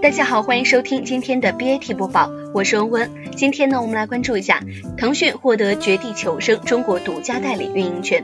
大家好，欢迎收听今天的 BAT 播报，我是温温。今天呢，我们来关注一下腾讯获得《绝地求生》中国独家代理运营权。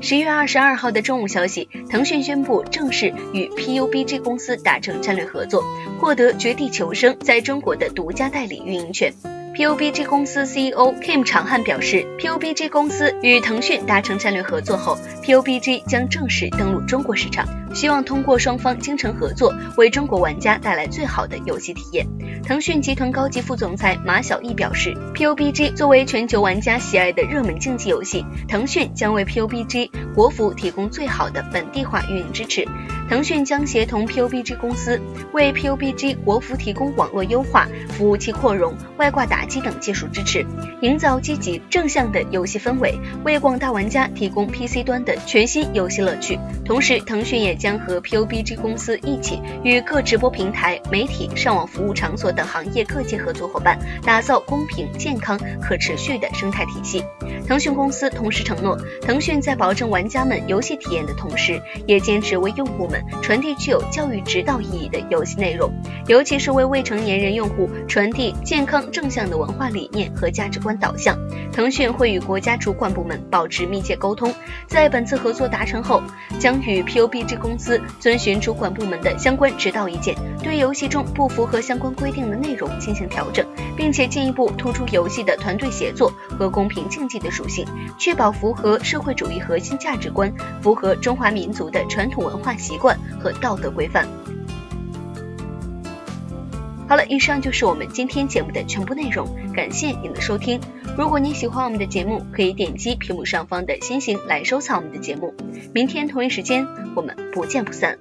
十一月二十二号的中午消息，腾讯宣布正式与 PUBG 公司达成战略合作，获得《绝地求生》在中国的独家代理运营权。PUBG 公司 CEO Kim 长汉表示，PUBG 公司与腾讯达成战略合作后，PUBG 将正式登陆中国市场，希望通过双方精诚合作，为中国玩家带来最好的游戏体验。腾讯集团高级副总裁马晓毅表示，PUBG 作为全球玩家喜爱的热门竞技游戏，腾讯将为 PUBG 国服提供最好的本地化运营支持。腾讯将协同 PUBG 公司为 PUBG 国服提供网络优化、服务器扩容、外挂打击等技术支持，营造积极正向的游戏氛围，为广大玩家提供 PC 端的全新游戏乐趣。同时，腾讯也将和 PUBG 公司一起与各直播平台、媒体、上网服务场所等行业各界合作伙伴，打造公平、健康、可持续的生态体系。腾讯公司同时承诺，腾讯在保证玩家们游戏体验的同时，也坚持为用户们传递具有教育指导意义的游戏内容，尤其是为未成年人用户传递健康正向的文化理念和价值观导向。腾讯会与国家主管部门保持密切沟通，在本次合作达成后，将与 PUBG 公司遵循主管部门的相关指导意见，对游戏中不符合相关规定的内容进行调整，并且进一步突出游戏的团队协作和公平竞技的。属性，确保符合社会主义核心价值观，符合中华民族的传统文化习惯和道德规范。好了，以上就是我们今天节目的全部内容，感谢您的收听。如果你喜欢我们的节目，可以点击屏幕上方的星星来收藏我们的节目。明天同一时间，我们不见不散。